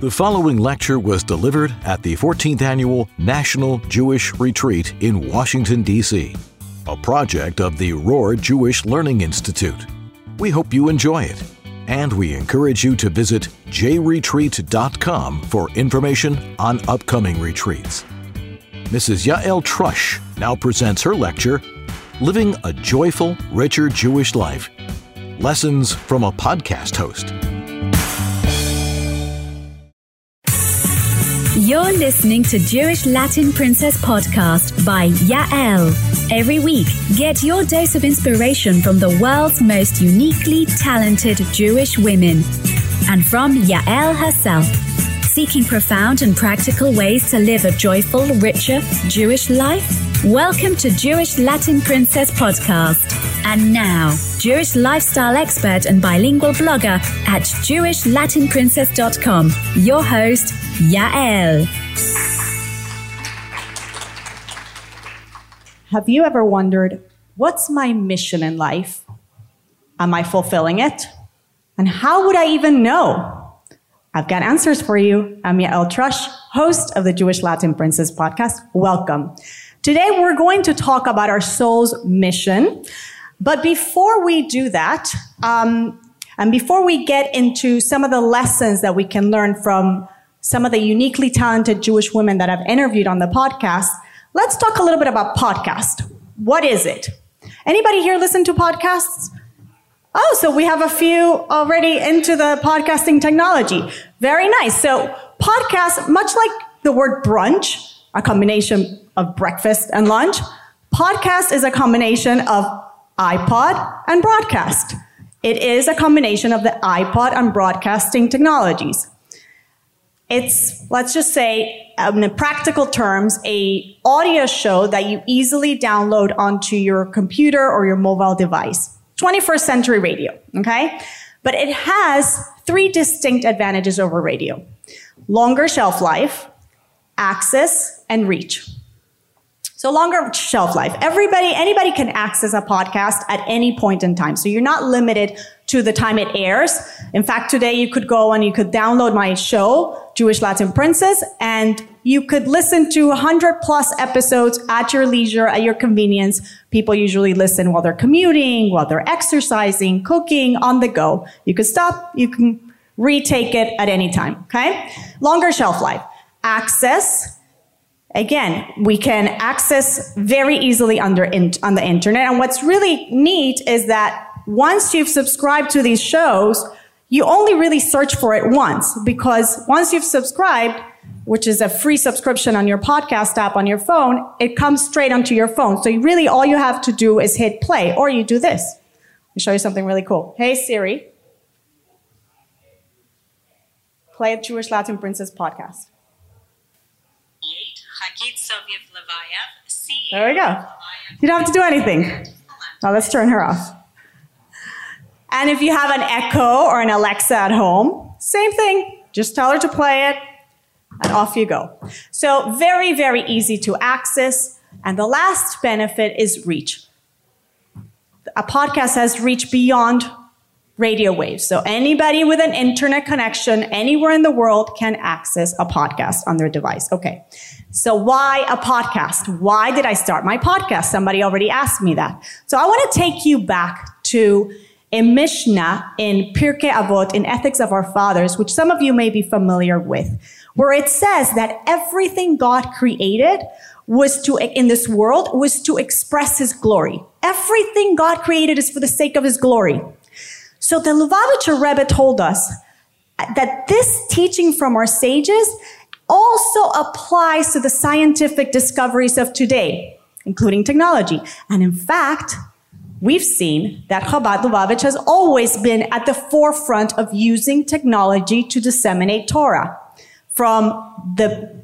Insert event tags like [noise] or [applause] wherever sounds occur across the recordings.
The following lecture was delivered at the 14th Annual National Jewish Retreat in Washington, D.C., a project of the Rohr Jewish Learning Institute. We hope you enjoy it, and we encourage you to visit jretreat.com for information on upcoming retreats. Mrs. Yael Trusch now presents her lecture, Living a Joyful, Richer Jewish Life Lessons from a Podcast Host. You're listening to Jewish Latin Princess Podcast by Yael. Every week, get your dose of inspiration from the world's most uniquely talented Jewish women and from Yael herself. Seeking profound and practical ways to live a joyful, richer Jewish life? Welcome to Jewish Latin Princess Podcast. And now, Jewish lifestyle expert and bilingual blogger at JewishLatinPrincess.com, your host, Yael. Have you ever wondered, what's my mission in life? Am I fulfilling it? And how would I even know? I've got answers for you. I'm Yael Trusch, host of the Jewish Latin Princess podcast. Welcome. Today we're going to talk about our soul's mission. But before we do that, um, and before we get into some of the lessons that we can learn from some of the uniquely talented Jewish women that I've interviewed on the podcast, let's talk a little bit about podcast. What is it? Anybody here listen to podcasts? Oh, so we have a few already into the podcasting technology. Very nice. So podcast, much like the word brunch, a combination of breakfast and lunch, podcast is a combination of iPod and broadcast. It is a combination of the iPod and broadcasting technologies. It's, let's just say, um, in practical terms, a audio show that you easily download onto your computer or your mobile device. 21st century radio, okay? But it has three distinct advantages over radio. Longer shelf life, access, and reach. So longer shelf life. Everybody, anybody can access a podcast at any point in time. So you're not limited to the time it airs. In fact, today you could go and you could download my show, Jewish Latin Princess, and you could listen to 100 plus episodes at your leisure, at your convenience. People usually listen while they're commuting, while they're exercising, cooking, on the go. You could stop, you can retake it at any time, okay? Longer shelf life. Access. Again, we can access very easily under in, on the internet. And what's really neat is that once you've subscribed to these shows, you only really search for it once because once you've subscribed, which is a free subscription on your podcast app on your phone, it comes straight onto your phone. So really all you have to do is hit play or you do this. Let me show you something really cool. Hey Siri, play Jewish Latin Princess podcast. There we go. You don't have to do anything. Now let's turn her off. And if you have an Echo or an Alexa at home, same thing. Just tell her to play it, and off you go. So very, very easy to access. And the last benefit is reach. A podcast has reach beyond radio waves. So anybody with an internet connection anywhere in the world can access a podcast on their device. Okay. So why a podcast? Why did I start my podcast? Somebody already asked me that. So I want to take you back to a Mishnah in Pirkei Avot, in Ethics of Our Fathers, which some of you may be familiar with, where it says that everything God created was to, in this world, was to express His glory. Everything God created is for the sake of His glory. So the Lubavitcher Rebbe told us that this teaching from our sages also applies to the scientific discoveries of today, including technology. And in fact, we've seen that Chabad Lubavitch has always been at the forefront of using technology to disseminate Torah. From the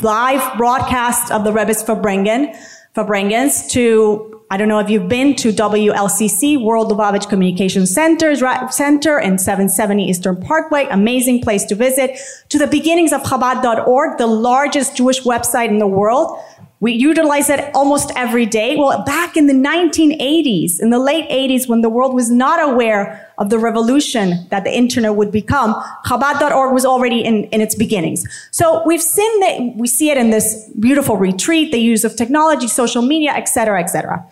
live broadcast of the Rebbe's Farbrengen, Farbrengens to I don't know if you've been to WLCC, World Lubavitch Communication Center, Center in 770 Eastern Parkway. Amazing place to visit. To the beginnings of Chabad.org, the largest Jewish website in the world, We utilize it almost every day. Well, back in the 1980s, in the late 80s, when the world was not aware of the revolution that the internet would become, Chabad.org was already in, in its beginnings. So we've seen that, we see it in this beautiful retreat, the use of technology, social media, etc., etc.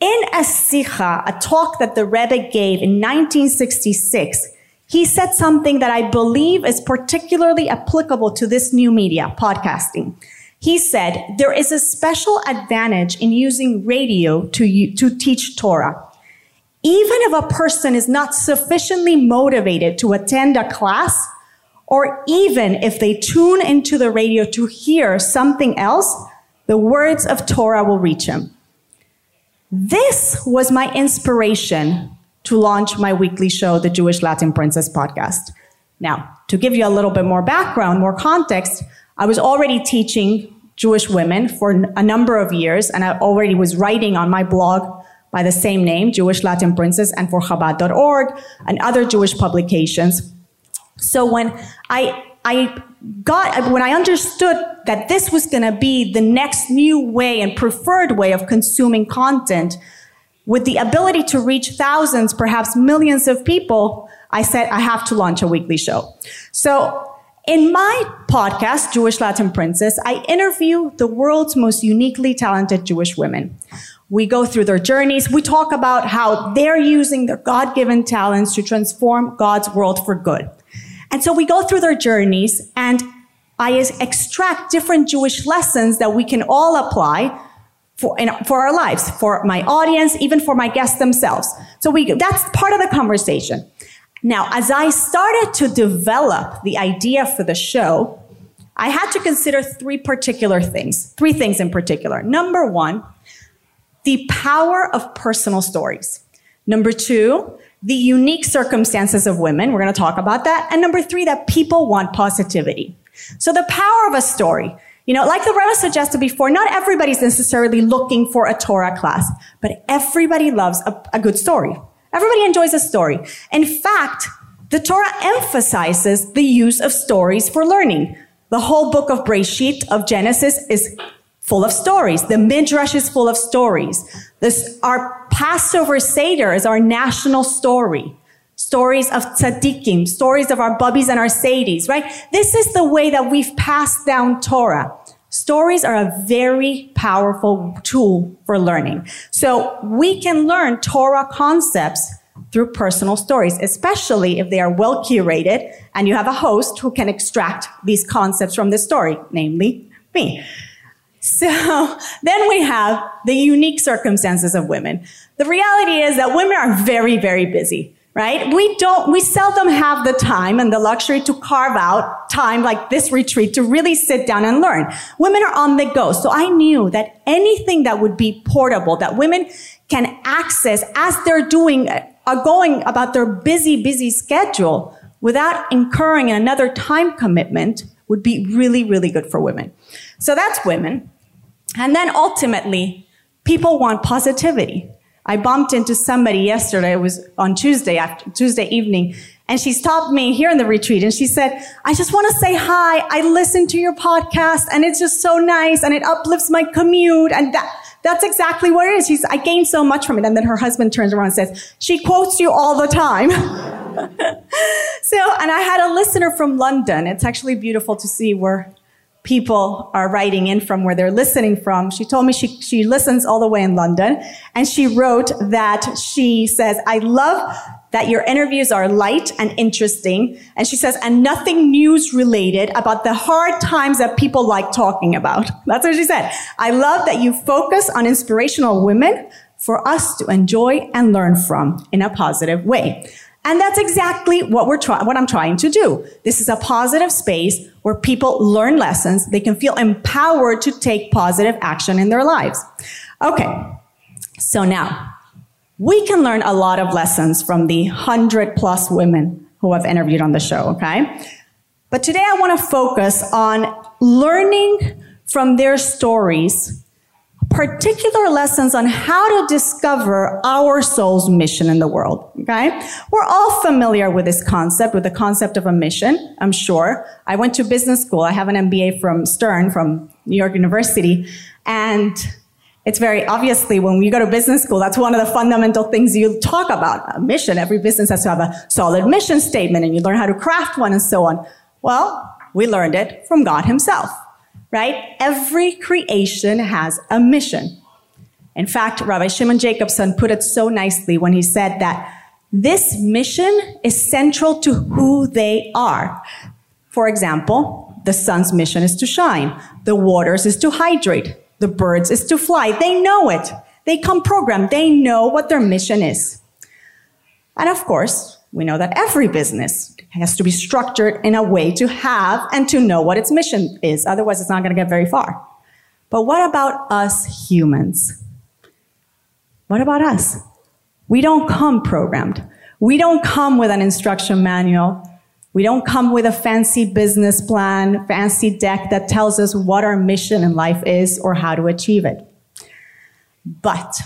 In a sikha, a talk that the Rebbe gave in 1966, he said something that I believe is particularly applicable to this new media, podcasting. He said, there is a special advantage in using radio to, to teach Torah. Even if a person is not sufficiently motivated to attend a class, or even if they tune into the radio to hear something else, the words of Torah will reach him. This was my inspiration to launch my weekly show, the Jewish Latin Princess podcast. Now, to give you a little bit more background, more context, I was already teaching Jewish women for a number of years, and I already was writing on my blog by the same name, Jewish Latin Princess, and for Chabad.org and other Jewish publications. So when I, I got, when I understood that this was going to be the next new way and preferred way of consuming content, with the ability to reach thousands, perhaps millions of people, I said I have to launch a weekly show. So in my podcast, Jewish Latin Princess, I interview the world's most uniquely talented Jewish women. We go through their journeys. We talk about how they're using their God-given talents to transform God's world for good. And so we go through their journeys and I extract different Jewish lessons that we can all apply for, in, for our lives, for my audience, even for my guests themselves. So we, that's part of the conversation. Now, as I started to develop the idea for the show, I had to consider three particular things, three things in particular. Number one, the power of personal stories. Number two, the unique circumstances of women. We're going to talk about that. And number three, that people want positivity. So the power of a story. You know, like the Rebbe suggested before, not everybody's necessarily looking for a Torah class, but everybody loves a, a good story. Everybody enjoys a story. In fact, the Torah emphasizes the use of stories for learning. The whole book of Breshit, of Genesis, is full of stories. The Midrash is full of stories. This, our Passover Seder is our national story stories of tzaddikim, stories of our bubbies and our zaidies, right? This is the way that we've passed down Torah. Stories are a very powerful tool for learning. So we can learn Torah concepts through personal stories, especially if they are well curated and you have a host who can extract these concepts from the story, namely me. So [laughs] then we have the unique circumstances of women. The reality is that women are very, very busy right? We don't, we seldom have the time and the luxury to carve out time like this retreat to really sit down and learn. Women are on the go. So I knew that anything that would be portable, that women can access as they're doing, are uh, going about their busy, busy schedule without incurring another time commitment would be really, really good for women. So that's women. And then ultimately, people want positivity. I bumped into somebody yesterday. It was on Tuesday after Tuesday evening. And she stopped me here in the retreat and she said, I just want to say hi. I listen to your podcast and it's just so nice and it uplifts my commute. And that, that's exactly what it is. She's, I gained so much from it. And then her husband turns around and says, she quotes you all the time. [laughs] so, and I had a listener from London. It's actually beautiful to see where people are writing in from where they're listening from. She told me she, she listens all the way in London and she wrote that she says, I love that your interviews are light and interesting. And she says, and nothing news related about the hard times that people like talking about. [laughs] That's what she said. I love that you focus on inspirational women for us to enjoy and learn from in a positive way. And that's exactly what we're what I'm trying to do. This is a positive space where people learn lessons. They can feel empowered to take positive action in their lives. Okay. So now we can learn a lot of lessons from the hundred plus women who I've interviewed on the show. Okay. But today I want to focus on learning from their stories particular lessons on how to discover our soul's mission in the world. Okay. We're all familiar with this concept, with the concept of a mission, I'm sure. I went to business school. I have an MBA from Stern, from New York University. And it's very obviously when you go to business school, that's one of the fundamental things you talk about. A mission. Every business has to have a solid mission statement and you learn how to craft one and so on. Well, we learned it from God himself, right? Every creation has a mission. In fact, Rabbi Shimon Jacobson put it so nicely when he said that this mission is central to who they are. For example, the sun's mission is to shine. The waters is to hydrate. The birds is to fly. They know it. They come programmed. They know what their mission is. And of course, we know that every business has to be structured in a way to have and to know what its mission is. Otherwise, it's not going to get very far. But what about us humans? What about us? We don't come programmed. We don't come with an instruction manual. We don't come with a fancy business plan, fancy deck that tells us what our mission in life is or how to achieve it. But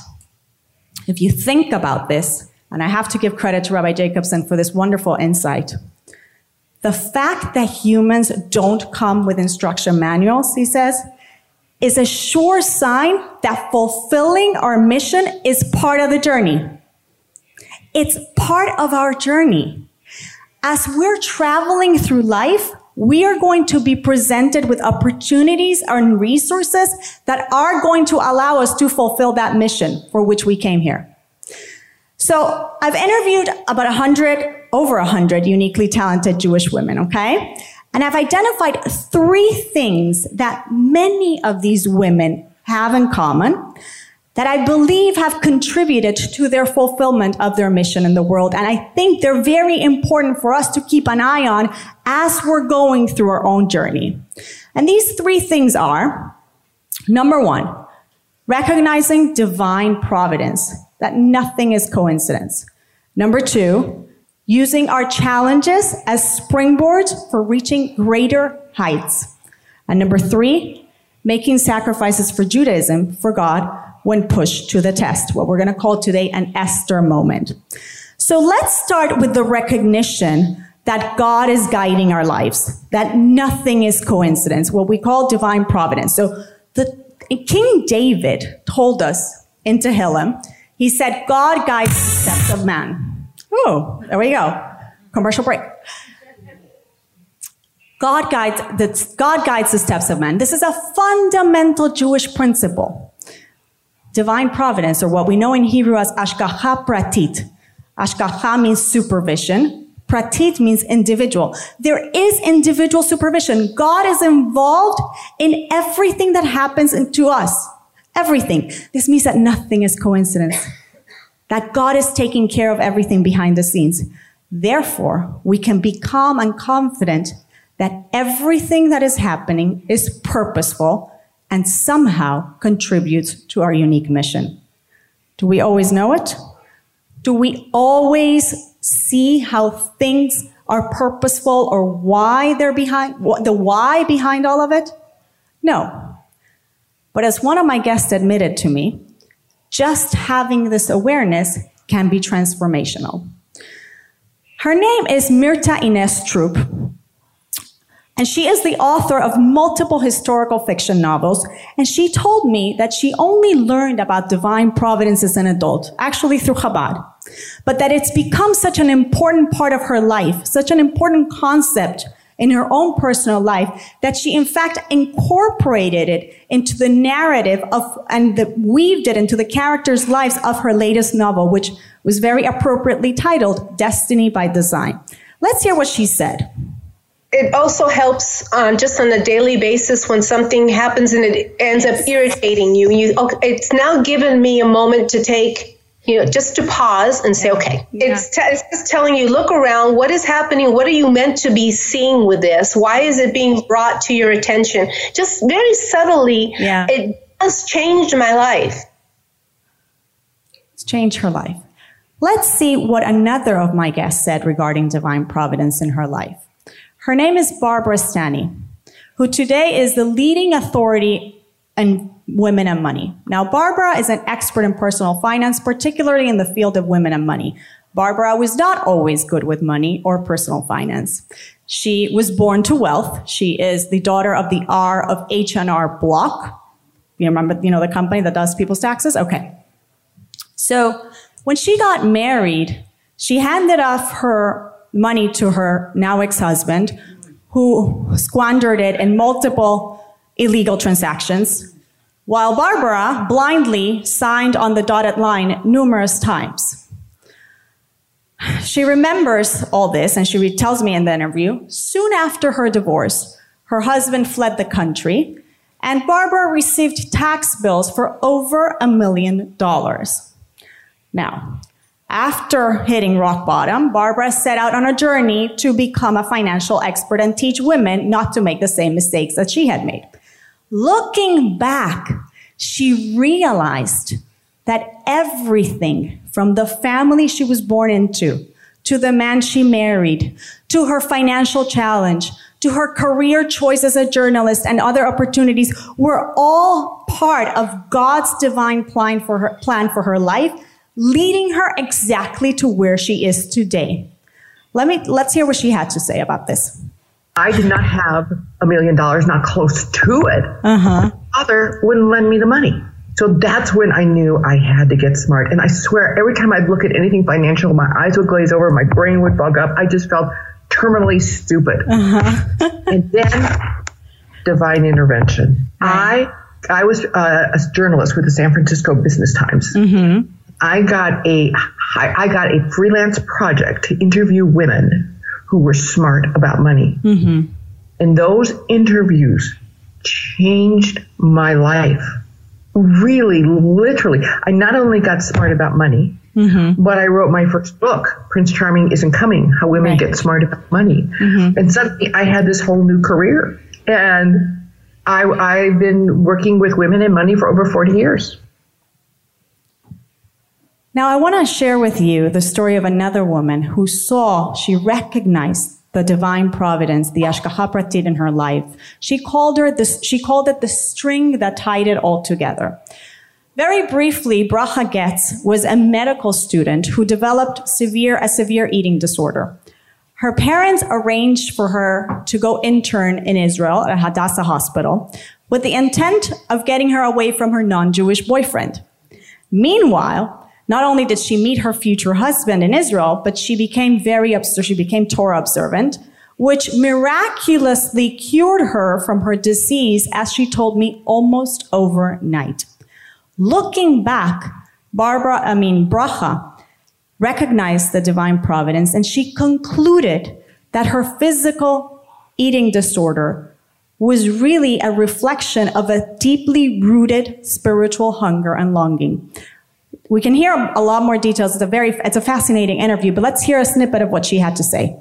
if you think about this, and I have to give credit to Rabbi Jacobson for this wonderful insight. The fact that humans don't come with instruction manuals, he says, is a sure sign that fulfilling our mission is part of the journey. It's part of our journey. As we're traveling through life, we are going to be presented with opportunities and resources that are going to allow us to fulfill that mission for which we came here. So I've interviewed about 100, over 100 uniquely talented Jewish women, okay? And I've identified three things that many of these women have in common that I believe have contributed to their fulfillment of their mission in the world. And I think they're very important for us to keep an eye on as we're going through our own journey. And these three things are number one, recognizing divine providence, that nothing is coincidence. Number two, using our challenges as springboards for reaching greater heights. And number three, making sacrifices for Judaism, for God, when pushed to the test, what we're going to call today an Esther moment. So let's start with the recognition that God is guiding our lives, that nothing is coincidence, what we call divine providence. So the King David told us in Tehillim, he said, God guides the steps of man. Oh, there we go. Commercial break. God guides, the, God guides the steps of man. This is a fundamental Jewish principle. Divine providence, or what we know in Hebrew as ashgacha pratit. Ashgacha means supervision. Pratit means individual. There is individual supervision. God is involved in everything that happens to us. Everything. This means that nothing is coincidence that God is taking care of everything behind the scenes. Therefore, we can be calm and confident that everything that is happening is purposeful and somehow contributes to our unique mission. Do we always know it? Do we always see how things are purposeful or why they're behind, the why behind all of it? No. But as one of my guests admitted to me, just having this awareness can be transformational. Her name is Mirta Ines Trupp, and she is the author of multiple historical fiction novels. And she told me that she only learned about divine providence as an adult, actually through Chabad, but that it's become such an important part of her life, such an important concept in her own personal life that she in fact incorporated it into the narrative of and the, weaved it into the characters' lives of her latest novel, which was very appropriately titled Destiny by Design. Let's hear what she said. It also helps um, just on a daily basis when something happens and it ends up irritating you. You, it's now given me a moment to take you know, just to pause and say, okay, yeah. it's, t- it's just telling you, look around, what is happening? What are you meant to be seeing with this? Why is it being brought to your attention? Just very subtly, yeah. it has changed my life. It's changed her life. Let's see what another of my guests said regarding divine providence in her life. Her name is Barbara Stanny, who today is the leading authority and women and money. Now, Barbara is an expert in personal finance, particularly in the field of women and money. Barbara was not always good with money or personal finance. She was born to wealth. She is the daughter of the R of H&R Block. You remember, you know, the company that does people's taxes? Okay. So when she got married, she handed off her money to her now ex-husband, who squandered it in multiple illegal transactions, while Barbara blindly signed on the dotted line numerous times. She remembers all this and she tells me in the interview soon after her divorce, her husband fled the country and Barbara received tax bills for over a million dollars. Now, after hitting rock bottom, Barbara set out on a journey to become a financial expert and teach women not to make the same mistakes that she had made. Looking back, she realized that everything from the family she was born into, to the man she married, to her financial challenge, to her career choice as a journalist and other opportunities were all part of God's divine plan for her, plan for her life leading her exactly to where she is today. Let me let's hear what she had to say about this. I did not have a million dollars, not close to it. Uh-huh. Father wouldn't lend me the money. So that's when I knew I had to get smart. And I swear, every time I'd look at anything financial, my eyes would glaze over, my brain would bug up. I just felt terminally stupid. Uh-huh. [laughs] and then divine intervention. Right. I I was uh, a journalist with the San Francisco Business Times. Mm-hmm. I got a I got a freelance project to interview women who were smart about money. Mm-hmm. And those interviews changed my life. Really, literally. I not only got smart about money, mm-hmm. but I wrote my first book, Prince Charming Isn't Coming How Women right. Get Smart About Money. Mm-hmm. And suddenly I had this whole new career. And I, I've been working with women and money for over 40 years. Now, I want to share with you the story of another woman who saw, she recognized the divine providence, the Ashgacha Pratit in her life. She called her this, she called it the string that tied it all together. Very briefly, Bracha Goetz was a medical student who developed severe, a severe eating disorder. Her parents arranged for her to go intern in Israel at a Hadassah Hospital with the intent of getting her away from her non-Jewish boyfriend. Meanwhile, not only did she meet her future husband in Israel, but she became very observant. She became Torah observant, which miraculously cured her from her disease, as she told me almost overnight. Looking back, Barbara, I mean, Bracha, recognized the divine providence and she concluded that her physical eating disorder was really a reflection of a deeply rooted spiritual hunger and longing. We can hear a lot more details. It's a very, it's a fascinating interview, but let's hear a snippet of what she had to say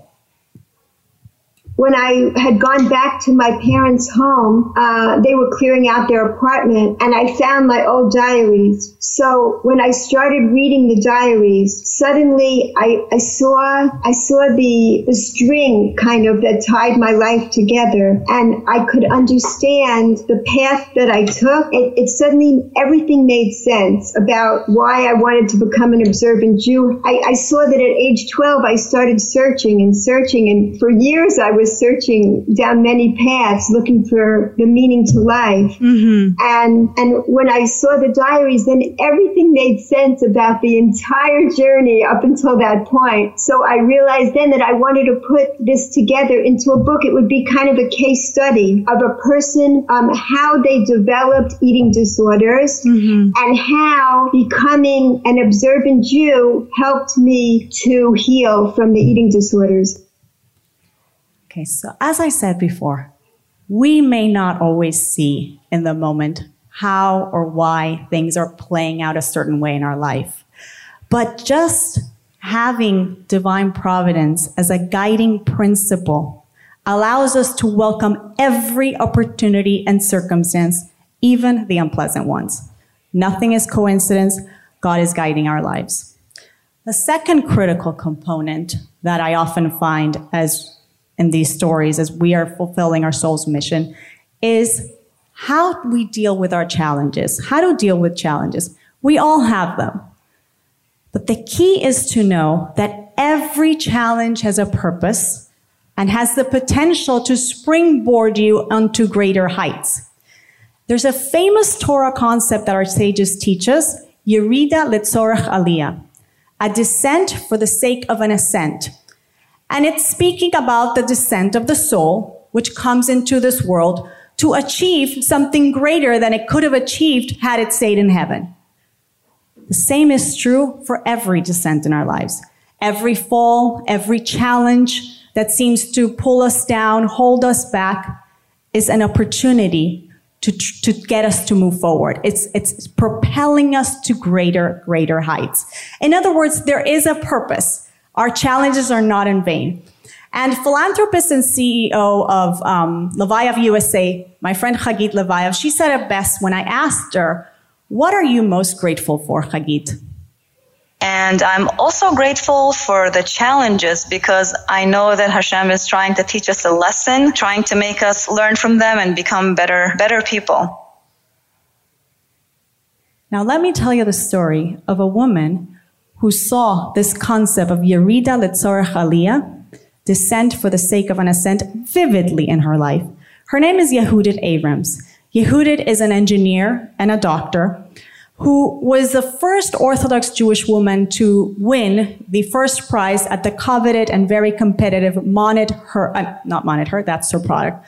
when I had gone back to my parents' home, uh, they were clearing out their apartment and I found my old diaries. So when I started reading the diaries, suddenly I, I saw, I saw the, the string kind of that tied my life together and I could understand the path that I took. It, it suddenly, everything made sense about why I wanted to become an observant Jew. I, I saw that at age 12, I started searching and searching and for years I was was searching down many paths looking for the meaning to life. Mm-hmm. And, and when I saw the diaries, then everything made sense about the entire journey up until that point. So I realized then that I wanted to put this together into a book. It would be kind of a case study of a person, um, how they developed eating disorders mm-hmm. and how becoming an observant Jew helped me to heal from the eating disorders. Okay, so as I said before, we may not always see in the moment how or why things are playing out a certain way in our life. But just having divine providence as a guiding principle allows us to welcome every opportunity and circumstance, even the unpleasant ones. Nothing is coincidence. God is guiding our lives. The second critical component that I often find as in these stories as we are fulfilling our soul's mission is how we deal with our challenges, how to deal with challenges. We all have them. But the key is to know that every challenge has a purpose and has the potential to springboard you onto greater heights. There's a famous Torah concept that our sages teach us, Yerida Letzorach Aliyah, a descent for the sake of an ascent. And it's speaking about the descent of the soul, which comes into this world to achieve something greater than it could have achieved had it stayed in heaven. The same is true for every descent in our lives. Every fall, every challenge that seems to pull us down, hold us back, is an opportunity to, to get us to move forward. It's, it's propelling us to greater, greater heights. In other words, there is a purpose. Our challenges are not in vain. And philanthropist and CEO of um, Leviev USA, my friend Hagit Leviev, she said it best when I asked her, what are you most grateful for, Hagit? And I'm also grateful for the challenges because I know that Hashem is trying to teach us a lesson, trying to make us learn from them and become better, better people. Now, let me tell you the story of a woman who saw this concept of Yerida Letzorach Aliyah, descent for the sake of an ascent, vividly in her life. Her name is Yehudit Abrams. Yehudit is an engineer and a doctor who was the first Orthodox Jewish woman to win the first prize at the coveted and very competitive Monit Her, uh, not Monit Her, that's her product,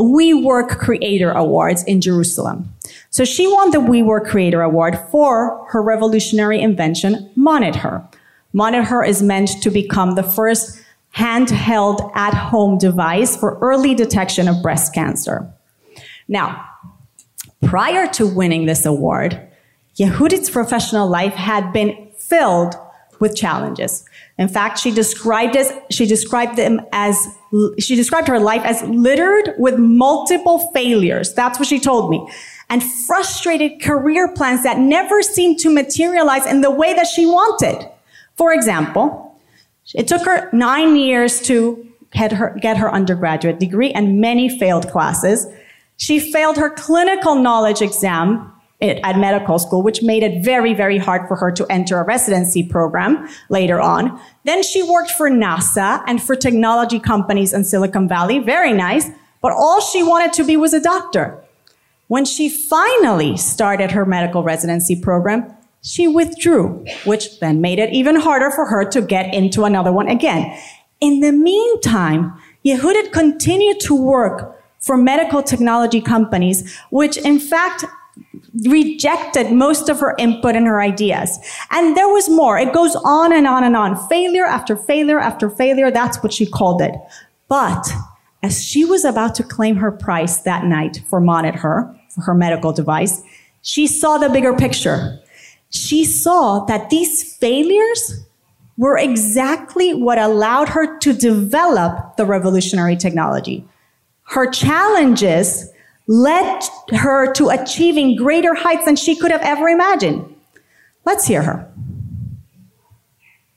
WeWork Creator Awards in Jerusalem. So she won the WeWork Creator Award for her revolutionary invention, Monit Her. Monit Her is meant to become the first handheld at home device for early detection of breast cancer. Now, prior to winning this award, Yehudit's professional life had been filled with challenges. In fact, she described as she described them as she described her life as littered with multiple failures. That's what she told me. And frustrated career plans that never seemed to materialize in the way that she wanted. For example, it took her nine years to get her, get her undergraduate degree and many failed classes. She failed her clinical knowledge exam at medical school, which made it very, very hard for her to enter a residency program later on. Then she worked for NASA and for technology companies in Silicon Valley. Very nice. But all she wanted to be was a doctor. When she finally started her medical residency program, she withdrew, which then made it even harder for her to get into another one again. In the meantime, Yehudit continued to work for medical technology companies, which in fact rejected most of her input and her ideas. And there was more. It goes on and on and on. Failure after failure after failure. That's what she called it. But as she was about to claim her price that night for Monit Her, for her medical device, she saw the bigger picture. She saw that these failures were exactly what allowed her to develop the revolutionary technology. Her challenges led her to achieving greater heights than she could have ever imagined. Let's hear her.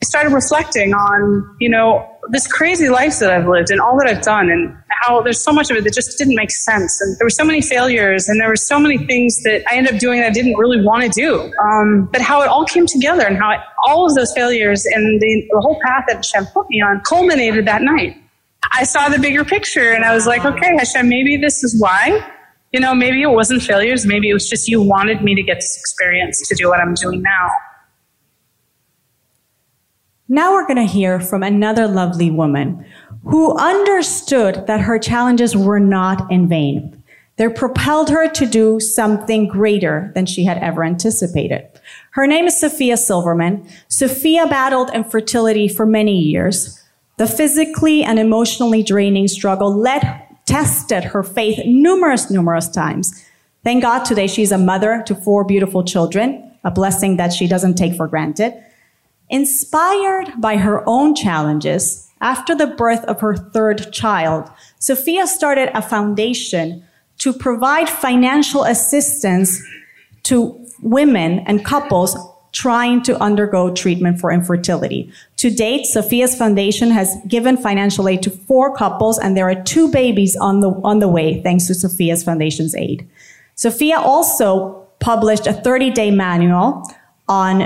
I started reflecting on, you know, this crazy life that I've lived and all that I've done and how there's so much of it that just didn't make sense. And there were so many failures and there were so many things that I ended up doing that I didn't really want to do. Um, but how it all came together and how all of those failures and the, the whole path that Hashem put me on culminated that night. I saw the bigger picture and I was like, okay, Hashem, maybe this is why you know, maybe it wasn't failures. Maybe it was just you wanted me to get this experience to do what I'm doing now. Now we're going to hear from another lovely woman who understood that her challenges were not in vain. They propelled her to do something greater than she had ever anticipated. Her name is Sophia Silverman. Sophia battled infertility for many years. The physically and emotionally draining struggle led tested her faith numerous, numerous times. Thank God today she's a mother to four beautiful children, a blessing that she doesn't take for granted. Inspired by her own challenges, after the birth of her third child, Sophia started a foundation to provide financial assistance to women and couples trying to undergo treatment for infertility. To date, Sophia's foundation has given financial aid to four couples and there are two babies on the, on the way thanks to Sophia's foundation's aid. Sophia also published a 30 day manual on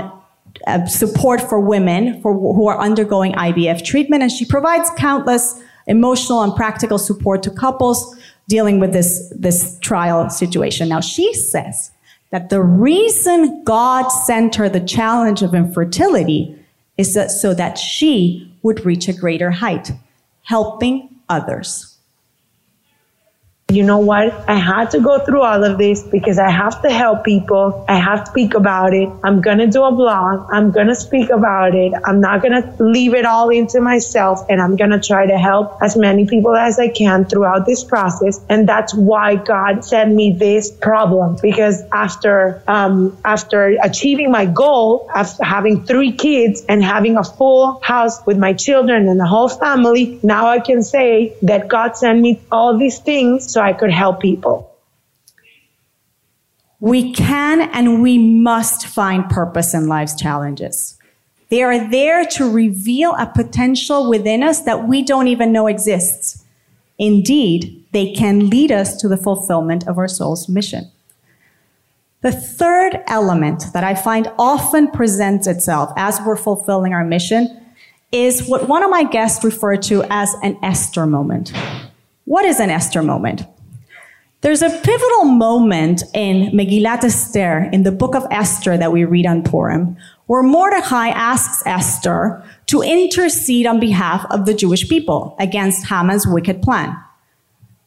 uh, support for women for, who are undergoing IVF treatment, and she provides countless emotional and practical support to couples dealing with this, this trial situation. Now, she says that the reason God sent her the challenge of infertility is that so that she would reach a greater height, helping others you know what? I had to go through all of this because I have to help people. I have to speak about it. I'm going to do a blog. I'm going to speak about it. I'm not going to leave it all into myself and I'm going to try to help as many people as I can throughout this process. And that's why God sent me this problem because after, um, after achieving my goal of having three kids and having a full house with my children and the whole family, now I can say that God sent me all these things. So I could help people. We can and we must find purpose in life's challenges. They are there to reveal a potential within us that we don't even know exists. Indeed, they can lead us to the fulfillment of our soul's mission. The third element that I find often presents itself as we're fulfilling our mission is what one of my guests referred to as an Esther moment. What is an Esther moment? There's a pivotal moment in Megillat Esther, in the book of Esther that we read on Purim, where Mordechai asks Esther to intercede on behalf of the Jewish people against Haman's wicked plan.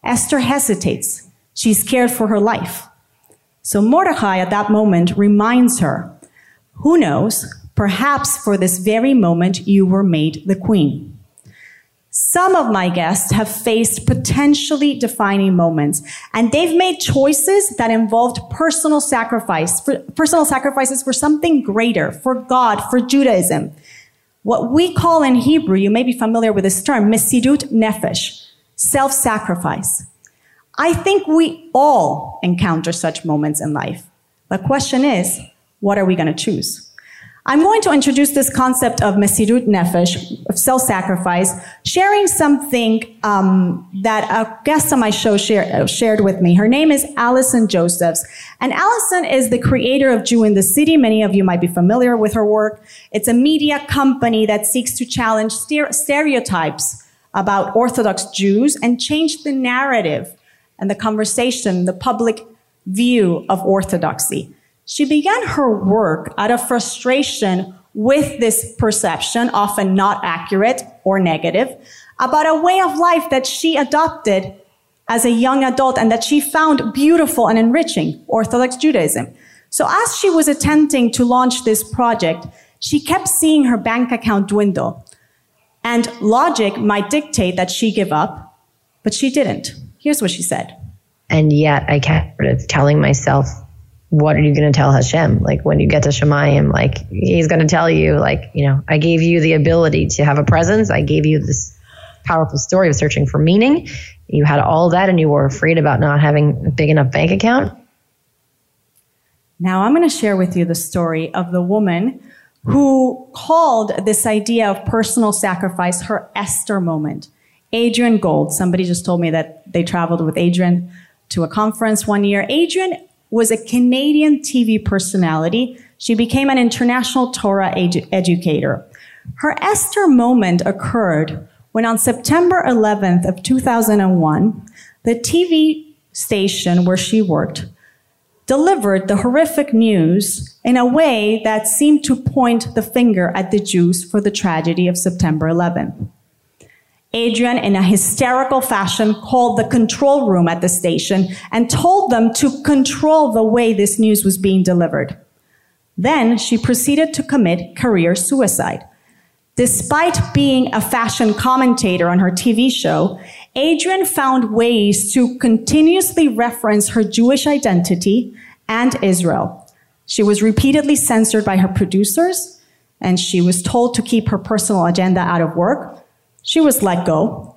Esther hesitates. She's scared for her life. So Mordechai at that moment reminds her, who knows, perhaps for this very moment you were made the queen. Some of my guests have faced potentially defining moments, and they've made choices that involved personal sacrifice, for, personal sacrifices for something greater, for God, for Judaism. What we call in Hebrew, you may be familiar with this term, mesirut nefesh, self-sacrifice. I think we all encounter such moments in life. The question is, what are we going to choose? I'm going to introduce this concept of mesirut nefesh, of self-sacrifice, sharing something um, that a guest on my show share, uh, shared with me. Her name is Allison Josephs, and Allison is the creator of Jew in the City. Many of you might be familiar with her work. It's a media company that seeks to challenge stereotypes about Orthodox Jews and change the narrative and the conversation, the public view of Orthodoxy. She began her work out of frustration with this perception, often not accurate or negative, about a way of life that she adopted as a young adult and that she found beautiful and enriching, Orthodox Judaism. So as she was attempting to launch this project, she kept seeing her bank account dwindle. And logic might dictate that she give up, but she didn't. Here's what she said. And yet I kept telling myself, what are you going to tell Hashem? Like when you get to Shemayim, like he's going to tell you, like, you know, I gave you the ability to have a presence. I gave you this powerful story of searching for meaning. You had all that and you were afraid about not having a big enough bank account. Now I'm going to share with you the story of the woman who called this idea of personal sacrifice her Esther moment. Adrienne Gold. Somebody just told me that they traveled with Adrienne to a conference one year. Adrienne was a Canadian TV personality. She became an international Torah edu- educator. Her Esther moment occurred when on September 11th of 2001, the TV station where she worked delivered the horrific news in a way that seemed to point the finger at the Jews for the tragedy of September 11th. Adrienne, in a hysterical fashion, called the control room at the station and told them to control the way this news was being delivered. Then she proceeded to commit career suicide. Despite being a fashion commentator on her TV show, Adrienne found ways to continuously reference her Jewish identity and Israel. She was repeatedly censored by her producers, and she was told to keep her personal agenda out of work she was let go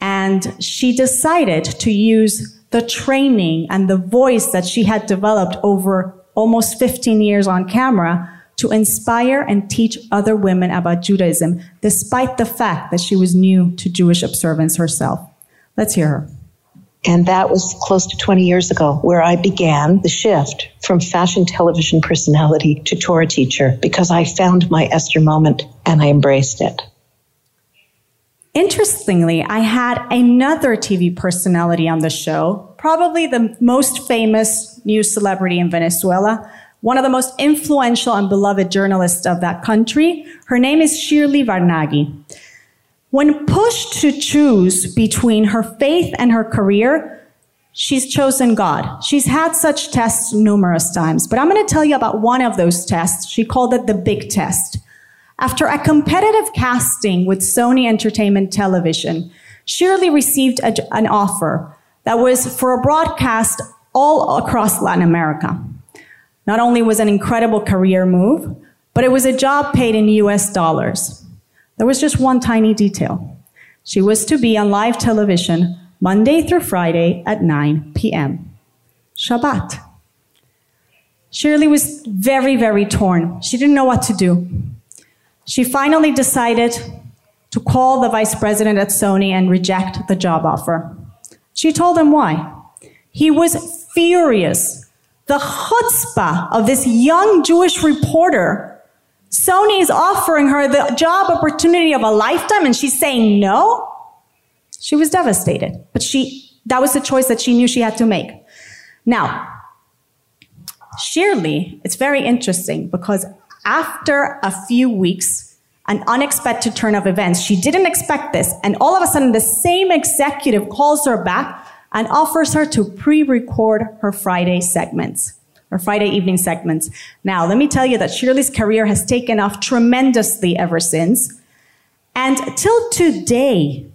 and she decided to use the training and the voice that she had developed over almost 15 years on camera to inspire and teach other women about Judaism, despite the fact that she was new to Jewish observance herself. Let's hear her. And that was close to 20 years ago, where I began the shift from fashion television personality to Torah teacher because I found my Esther moment and I embraced it. Interestingly, I had another TV personality on the show, probably the most famous news celebrity in Venezuela, one of the most influential and beloved journalists of that country. Her name is Shirley Varnagy. When pushed to choose between her faith and her career, she's chosen God. She's had such tests numerous times, but I'm going to tell you about one of those tests. She called it the big test. After a competitive casting with Sony Entertainment Television, Shirley received a, an offer that was for a broadcast all across Latin America. Not only was an incredible career move, but it was a job paid in US dollars. There was just one tiny detail. She was to be on live television Monday through Friday at 9 p.m. Shabbat. Shirley was very, very torn. She didn't know what to do. She finally decided to call the vice president at Sony and reject the job offer. She told him why. He was furious. The chutzpah of this young Jewish reporter Sony is offering her the job opportunity of a lifetime and she's saying no. She was devastated, but she, that was the choice that she knew she had to make. Now, Shirley, it's very interesting because after a few weeks, an unexpected turn of events, she didn't expect this. And all of a sudden, the same executive calls her back and offers her to pre-record her Friday segments or Friday evening segments. Now, let me tell you that Shirley's career has taken off tremendously ever since. And till today,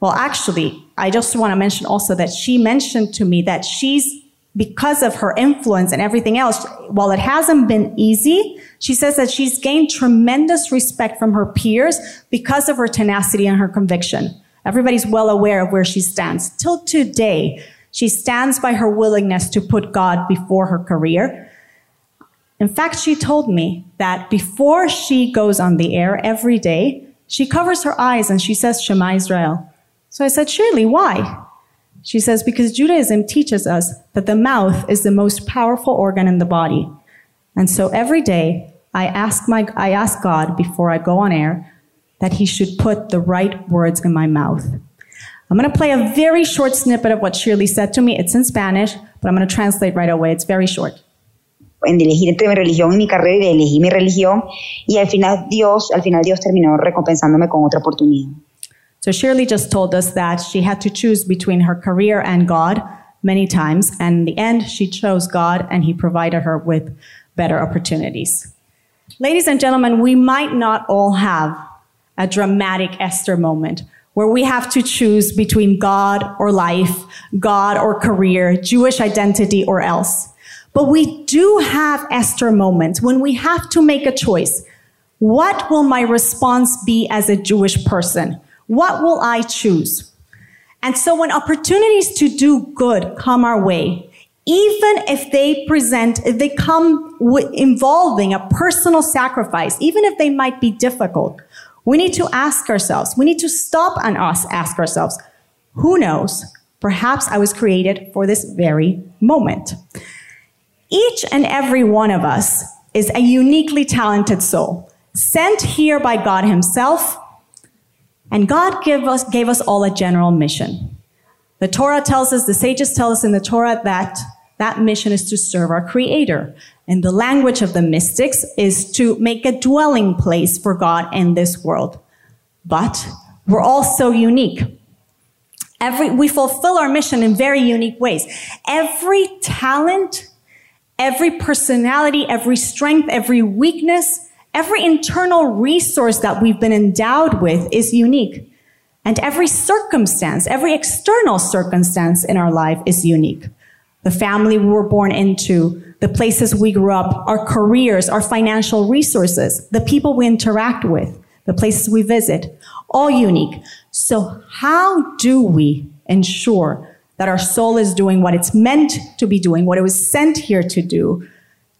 well, actually, I just want to mention also that she mentioned to me that she's, because of her influence and everything else, while it hasn't been easy, she says that she's gained tremendous respect from her peers because of her tenacity and her conviction. Everybody's well aware of where she stands. Till today, she stands by her willingness to put God before her career. In fact, she told me that before she goes on the air every day, she covers her eyes and she says Shema Israel. So I said, Shirley, why? She says, because Judaism teaches us that the mouth is the most powerful organ in the body. And so every day I ask my, I ask God before I go on air that he should put the right words in my mouth. I'm going to play a very short snippet of what Shirley said to me. It's in Spanish, but I'm going to translate right away. It's very short. En elegir entre mi religión y mi carrera elegí mi religión y al final Dios, al final Dios terminó recompensándome con otra oportunidad. So Shirley just told us that she had to choose between her career and God many times, and in the end, she chose God, and He provided her with better opportunities. Ladies and gentlemen, we might not all have a dramatic Esther moment where we have to choose between God or life, God or career, Jewish identity or else. But we do have Esther moments when we have to make a choice. What will my response be as a Jewish person? What will I choose? And so when opportunities to do good come our way, even if they present, if they come involving a personal sacrifice, even if they might be difficult, we need to ask ourselves, we need to stop and ask ourselves, who knows? Perhaps I was created for this very moment. Each and every one of us is a uniquely talented soul, sent here by God Himself, and God gave us, gave us all a general mission. The Torah tells us, the sages tell us in the Torah that that mission is to serve our Creator. And the language of the mystics is to make a dwelling place for God in this world. But we're all so unique. Every, we fulfill our mission in very unique ways. Every talent, every personality, every strength, every weakness, every internal resource that we've been endowed with is unique. And every circumstance, every external circumstance in our life is unique. The family we were born into, the places we grew up, our careers, our financial resources, the people we interact with, the places we visit, all unique. So how do we ensure that our soul is doing what it's meant to be doing, what it was sent here to do,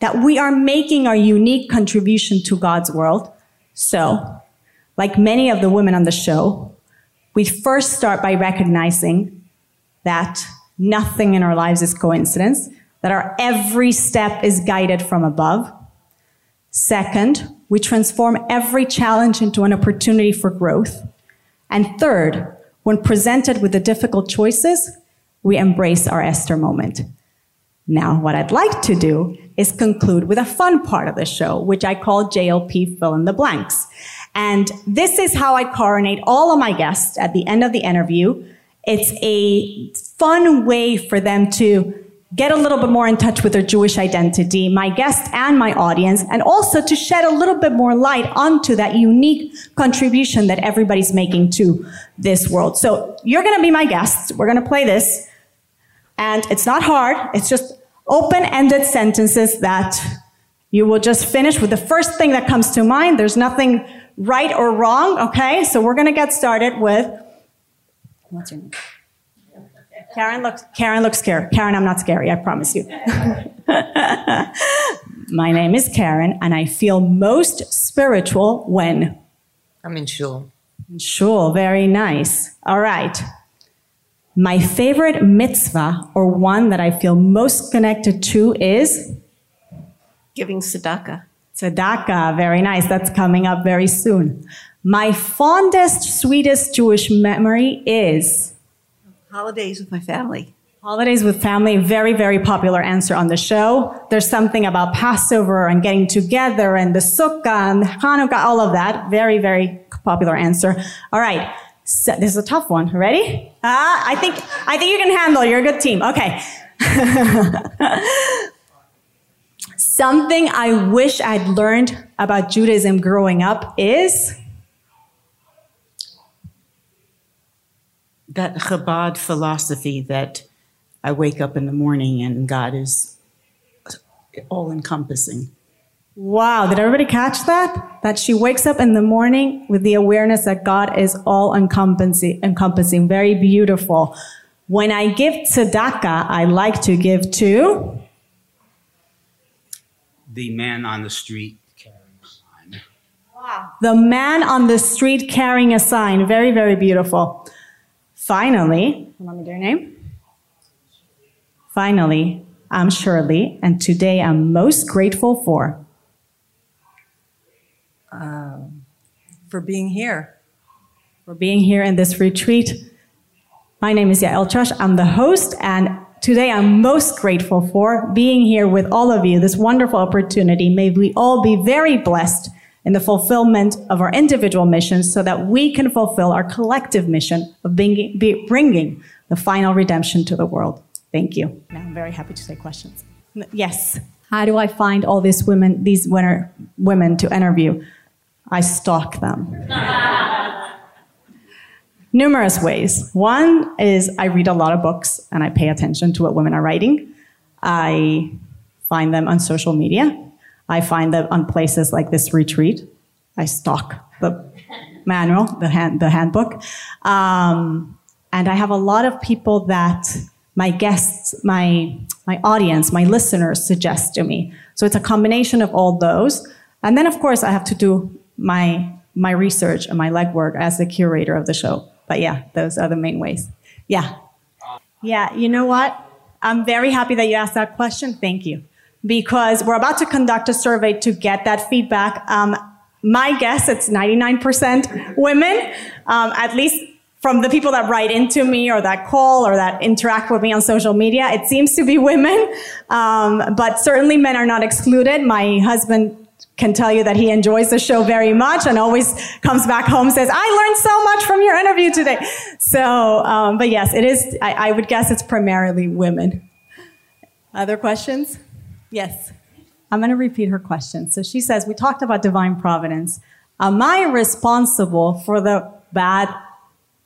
that we are making our unique contribution to God's world? So, like many of the women on the show, we first start by recognizing that nothing in our lives is coincidence, that our every step is guided from above. Second, we transform every challenge into an opportunity for growth. And third, when presented with the difficult choices, we embrace our Esther moment. Now, what I'd like to do is conclude with a fun part of the show, which I call JLP fill in the blanks. And this is how I coronate all of my guests at the end of the interview. It's a fun way for them to get a little bit more in touch with their Jewish identity, my guests and my audience, and also to shed a little bit more light onto that unique contribution that everybody's making to this world. So you're going to be my guests. We're going to play this. And it's not hard. It's just open-ended sentences that you will just finish with the first thing that comes to mind. There's nothing right or wrong. Okay. So we're going to get started with, what's your name? Karen looks, Karen looks scared. Karen, I'm not scary, I promise you. [laughs] My name is Karen, and I feel most spiritual when? I'm in shul. In shul, very nice. All right. My favorite mitzvah, or one that I feel most connected to, is? Giving tzedakah. Tzedakah, very nice. That's coming up very soon. My fondest, sweetest Jewish memory is? Holidays with my family. Holidays with family, very, very popular answer on the show. There's something about Passover and getting together and the Sukkah and Hanukkah, all of that. Very, very popular answer. All right. So, this is a tough one. Ready? Uh, I think, I think you can handle. You're a good team. Okay. [laughs] Something I wish I'd learned about Judaism growing up is that Chabad philosophy that I wake up in the morning and God is all encompassing. Wow, did everybody catch that? That she wakes up in the morning with the awareness that God is all encompassing, encompassing. Very beautiful. When I give tzedakah, I like to give to the man on the street carrying a sign. Wow. The man on the street carrying a sign. Very, very beautiful. Finally, let me do your name. Finally, I'm Shirley, and today I'm most grateful for. Um, for being here. For being here in this retreat. My name is Yael Trusch. I'm the host, and today I'm most grateful for being here with all of you, this wonderful opportunity. May we all be very blessed in the fulfillment of our individual missions so that we can fulfill our collective mission of being, be, bringing the final redemption to the world. Thank you. Now I'm very happy to take questions. Yes. How do I find all these women, these winner, women to interview? I stalk them. Numerous ways. One is I read a lot of books and I pay attention to what women are writing. I find them on social media. I find them on places like this retreat, I stalk the manual, the, hand, the handbook. Um, and I have a lot of people that my guests, my, my audience, my listeners suggest to me. So it's a combination of all those. And then, of course, I have to do my, my research and my legwork as the curator of the show. But yeah, those are the main ways. Yeah. Yeah, you know what? I'm very happy that you asked that question. Thank you because we're about to conduct a survey to get that feedback. Um, my guess, it's 99% women, um, at least from the people that write into me or that call or that interact with me on social media. It seems to be women, um, but certainly men are not excluded. My husband can tell you that he enjoys the show very much and always comes back home says i learned so much from your interview today so um, but yes it is I, I would guess it's primarily women other questions Yes. I'm going to repeat her question. So she says, We talked about divine providence. Am I responsible for the bad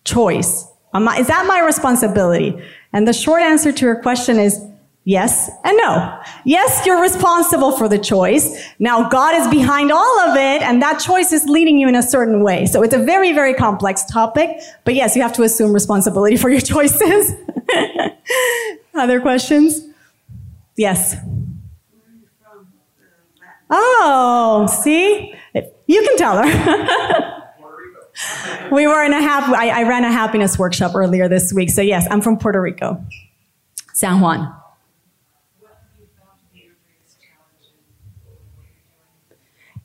choice? I, is that my responsibility? And the short answer to her question is yes and no. Yes, you're responsible for the choice. Now, God is behind all of it, and that choice is leading you in a certain way. So it's a very, very complex topic. But yes, you have to assume responsibility for your [laughs] choices. Other questions? Yes. Oh, see? You can tell her. [laughs] we were in a hap- I, I ran a happiness workshop earlier this week. So yes, I'm from Puerto Rico. San Juan.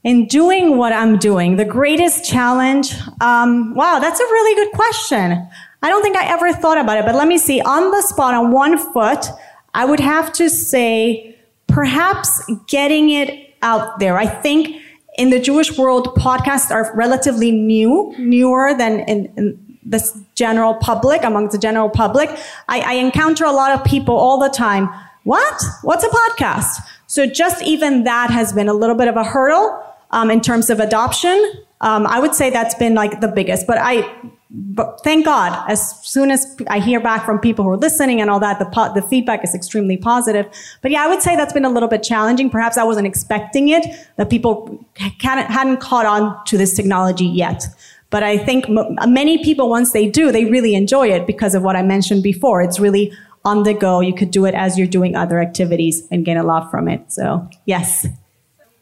In doing what I'm doing, the greatest challenge, um, wow, that's a really good question. I don't think I ever thought about it, but let me see. On the spot, on one foot, I would have to say perhaps getting it out there. I think in the Jewish world, podcasts are relatively new, newer than in, in the general public, amongst the general public. I, I encounter a lot of people all the time. What? What's a podcast? So just even that has been a little bit of a hurdle um, in terms of adoption. Um, I would say that's been like the biggest, but I, but thank God, as soon as I hear back from people who are listening and all that, the, po- the feedback is extremely positive. But yeah, I would say that's been a little bit challenging. Perhaps I wasn't expecting it, that people hadn't caught on to this technology yet. But I think m- many people, once they do, they really enjoy it because of what I mentioned before. It's really on the go. You could do it as you're doing other activities and gain a lot from it. So yes.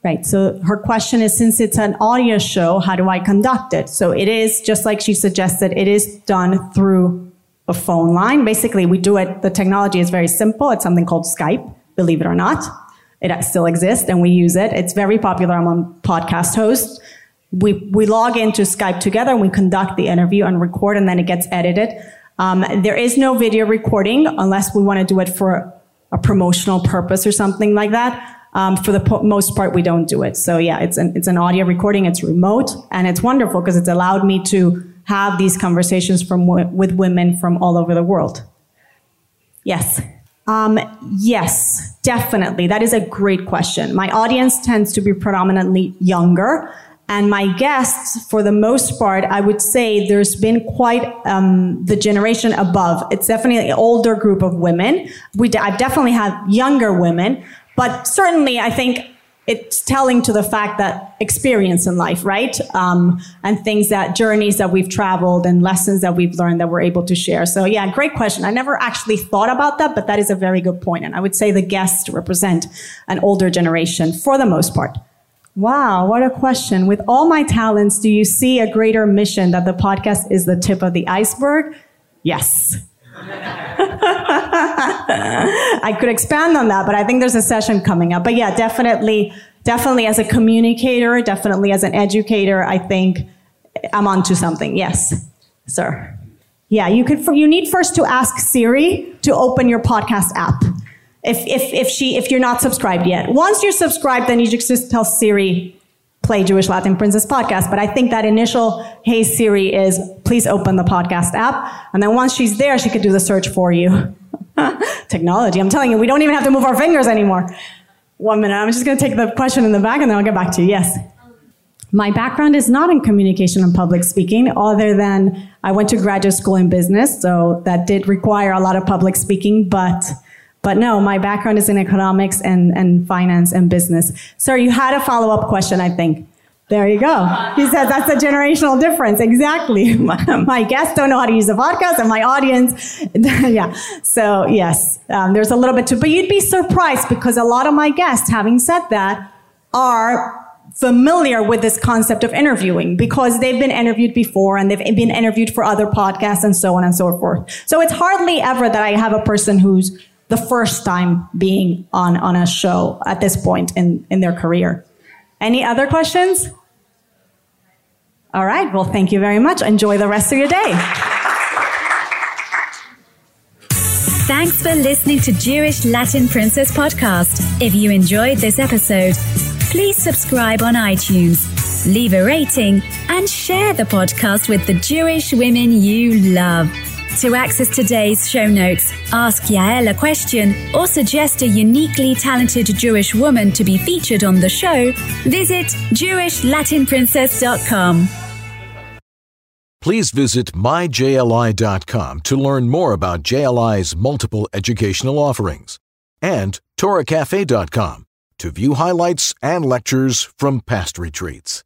Right. So her question is, since it's an audio show, how do I conduct it? So it is just like she suggested, it is done through a phone line. Basically, we do it. The technology is very simple. It's something called Skype, believe it or not. It still exists and we use it. It's very popular among podcast hosts. We, we log into Skype together and we conduct the interview and record and then it gets edited. Um, there is no video recording unless we want to do it for a promotional purpose or something like that. Um, for the po- most part, we don't do it. So yeah, it's an, it's an audio recording. It's remote and it's wonderful because it's allowed me to have these conversations from w- with women from all over the world. Yes. Um, yes, definitely. That is a great question. My audience tends to be predominantly younger. And my guests, for the most part, I would say there's been quite um, the generation above. It's definitely an older group of women. We, I've definitely had younger women, but certainly, I think it's telling to the fact that experience in life, right? Um, and things that journeys that we've traveled and lessons that we've learned that we're able to share. So yeah, great question. I never actually thought about that, but that is a very good point. And I would say the guests represent an older generation for the most part. Wow, what a question. With all my talents, do you see a greater mission that the podcast is the tip of the iceberg? Yes. [laughs] I could expand on that, but I think there's a session coming up. But yeah, definitely, definitely as a communicator, definitely as an educator, I think I'm onto something. Yes, sir. Yeah, you could. You need first to ask Siri to open your podcast app. If if if she if you're not subscribed yet, once you're subscribed, then you just tell Siri play Jewish Latin Princess podcast. But I think that initial, hey Siri is please open the podcast app. And then once she's there, she could do the search for you. [laughs] Technology. I'm telling you, we don't even have to move our fingers anymore. One minute. I'm just going to take the question in the back and then I'll get back to you. Yes. My background is not in communication and public speaking, other than I went to graduate school in business. So that did require a lot of public speaking, but but no, my background is in economics and, and finance and business. Sir, you had a follow up question, I think. There you go. He says that's a generational difference. Exactly. [laughs] My, guests don't know how to use a podcast, and my audience, [laughs] yeah. So yes, um, there's a little bit to, but you'd be surprised because a lot of my guests, having said that, are familiar with this concept of interviewing because they've been interviewed before and they've been interviewed for other podcasts and so on and so forth. So it's hardly ever that I have a person who's the first time being on, on a show at this point in, in their career. Any other questions? All right. Well, thank you very much. Enjoy the rest of your day. Thanks for listening to Jewish Latin Princess Podcast. If you enjoyed this episode, please subscribe on iTunes, leave a rating, and share the podcast with the Jewish women you love. To access today's show notes, ask Yael a question, or suggest a uniquely talented Jewish woman to be featured on the show, visit JewishLatinPrincess.com. Please visit myjli.com to learn more about JLI's multiple educational offerings and TorahCafe.com to view highlights and lectures from past retreats.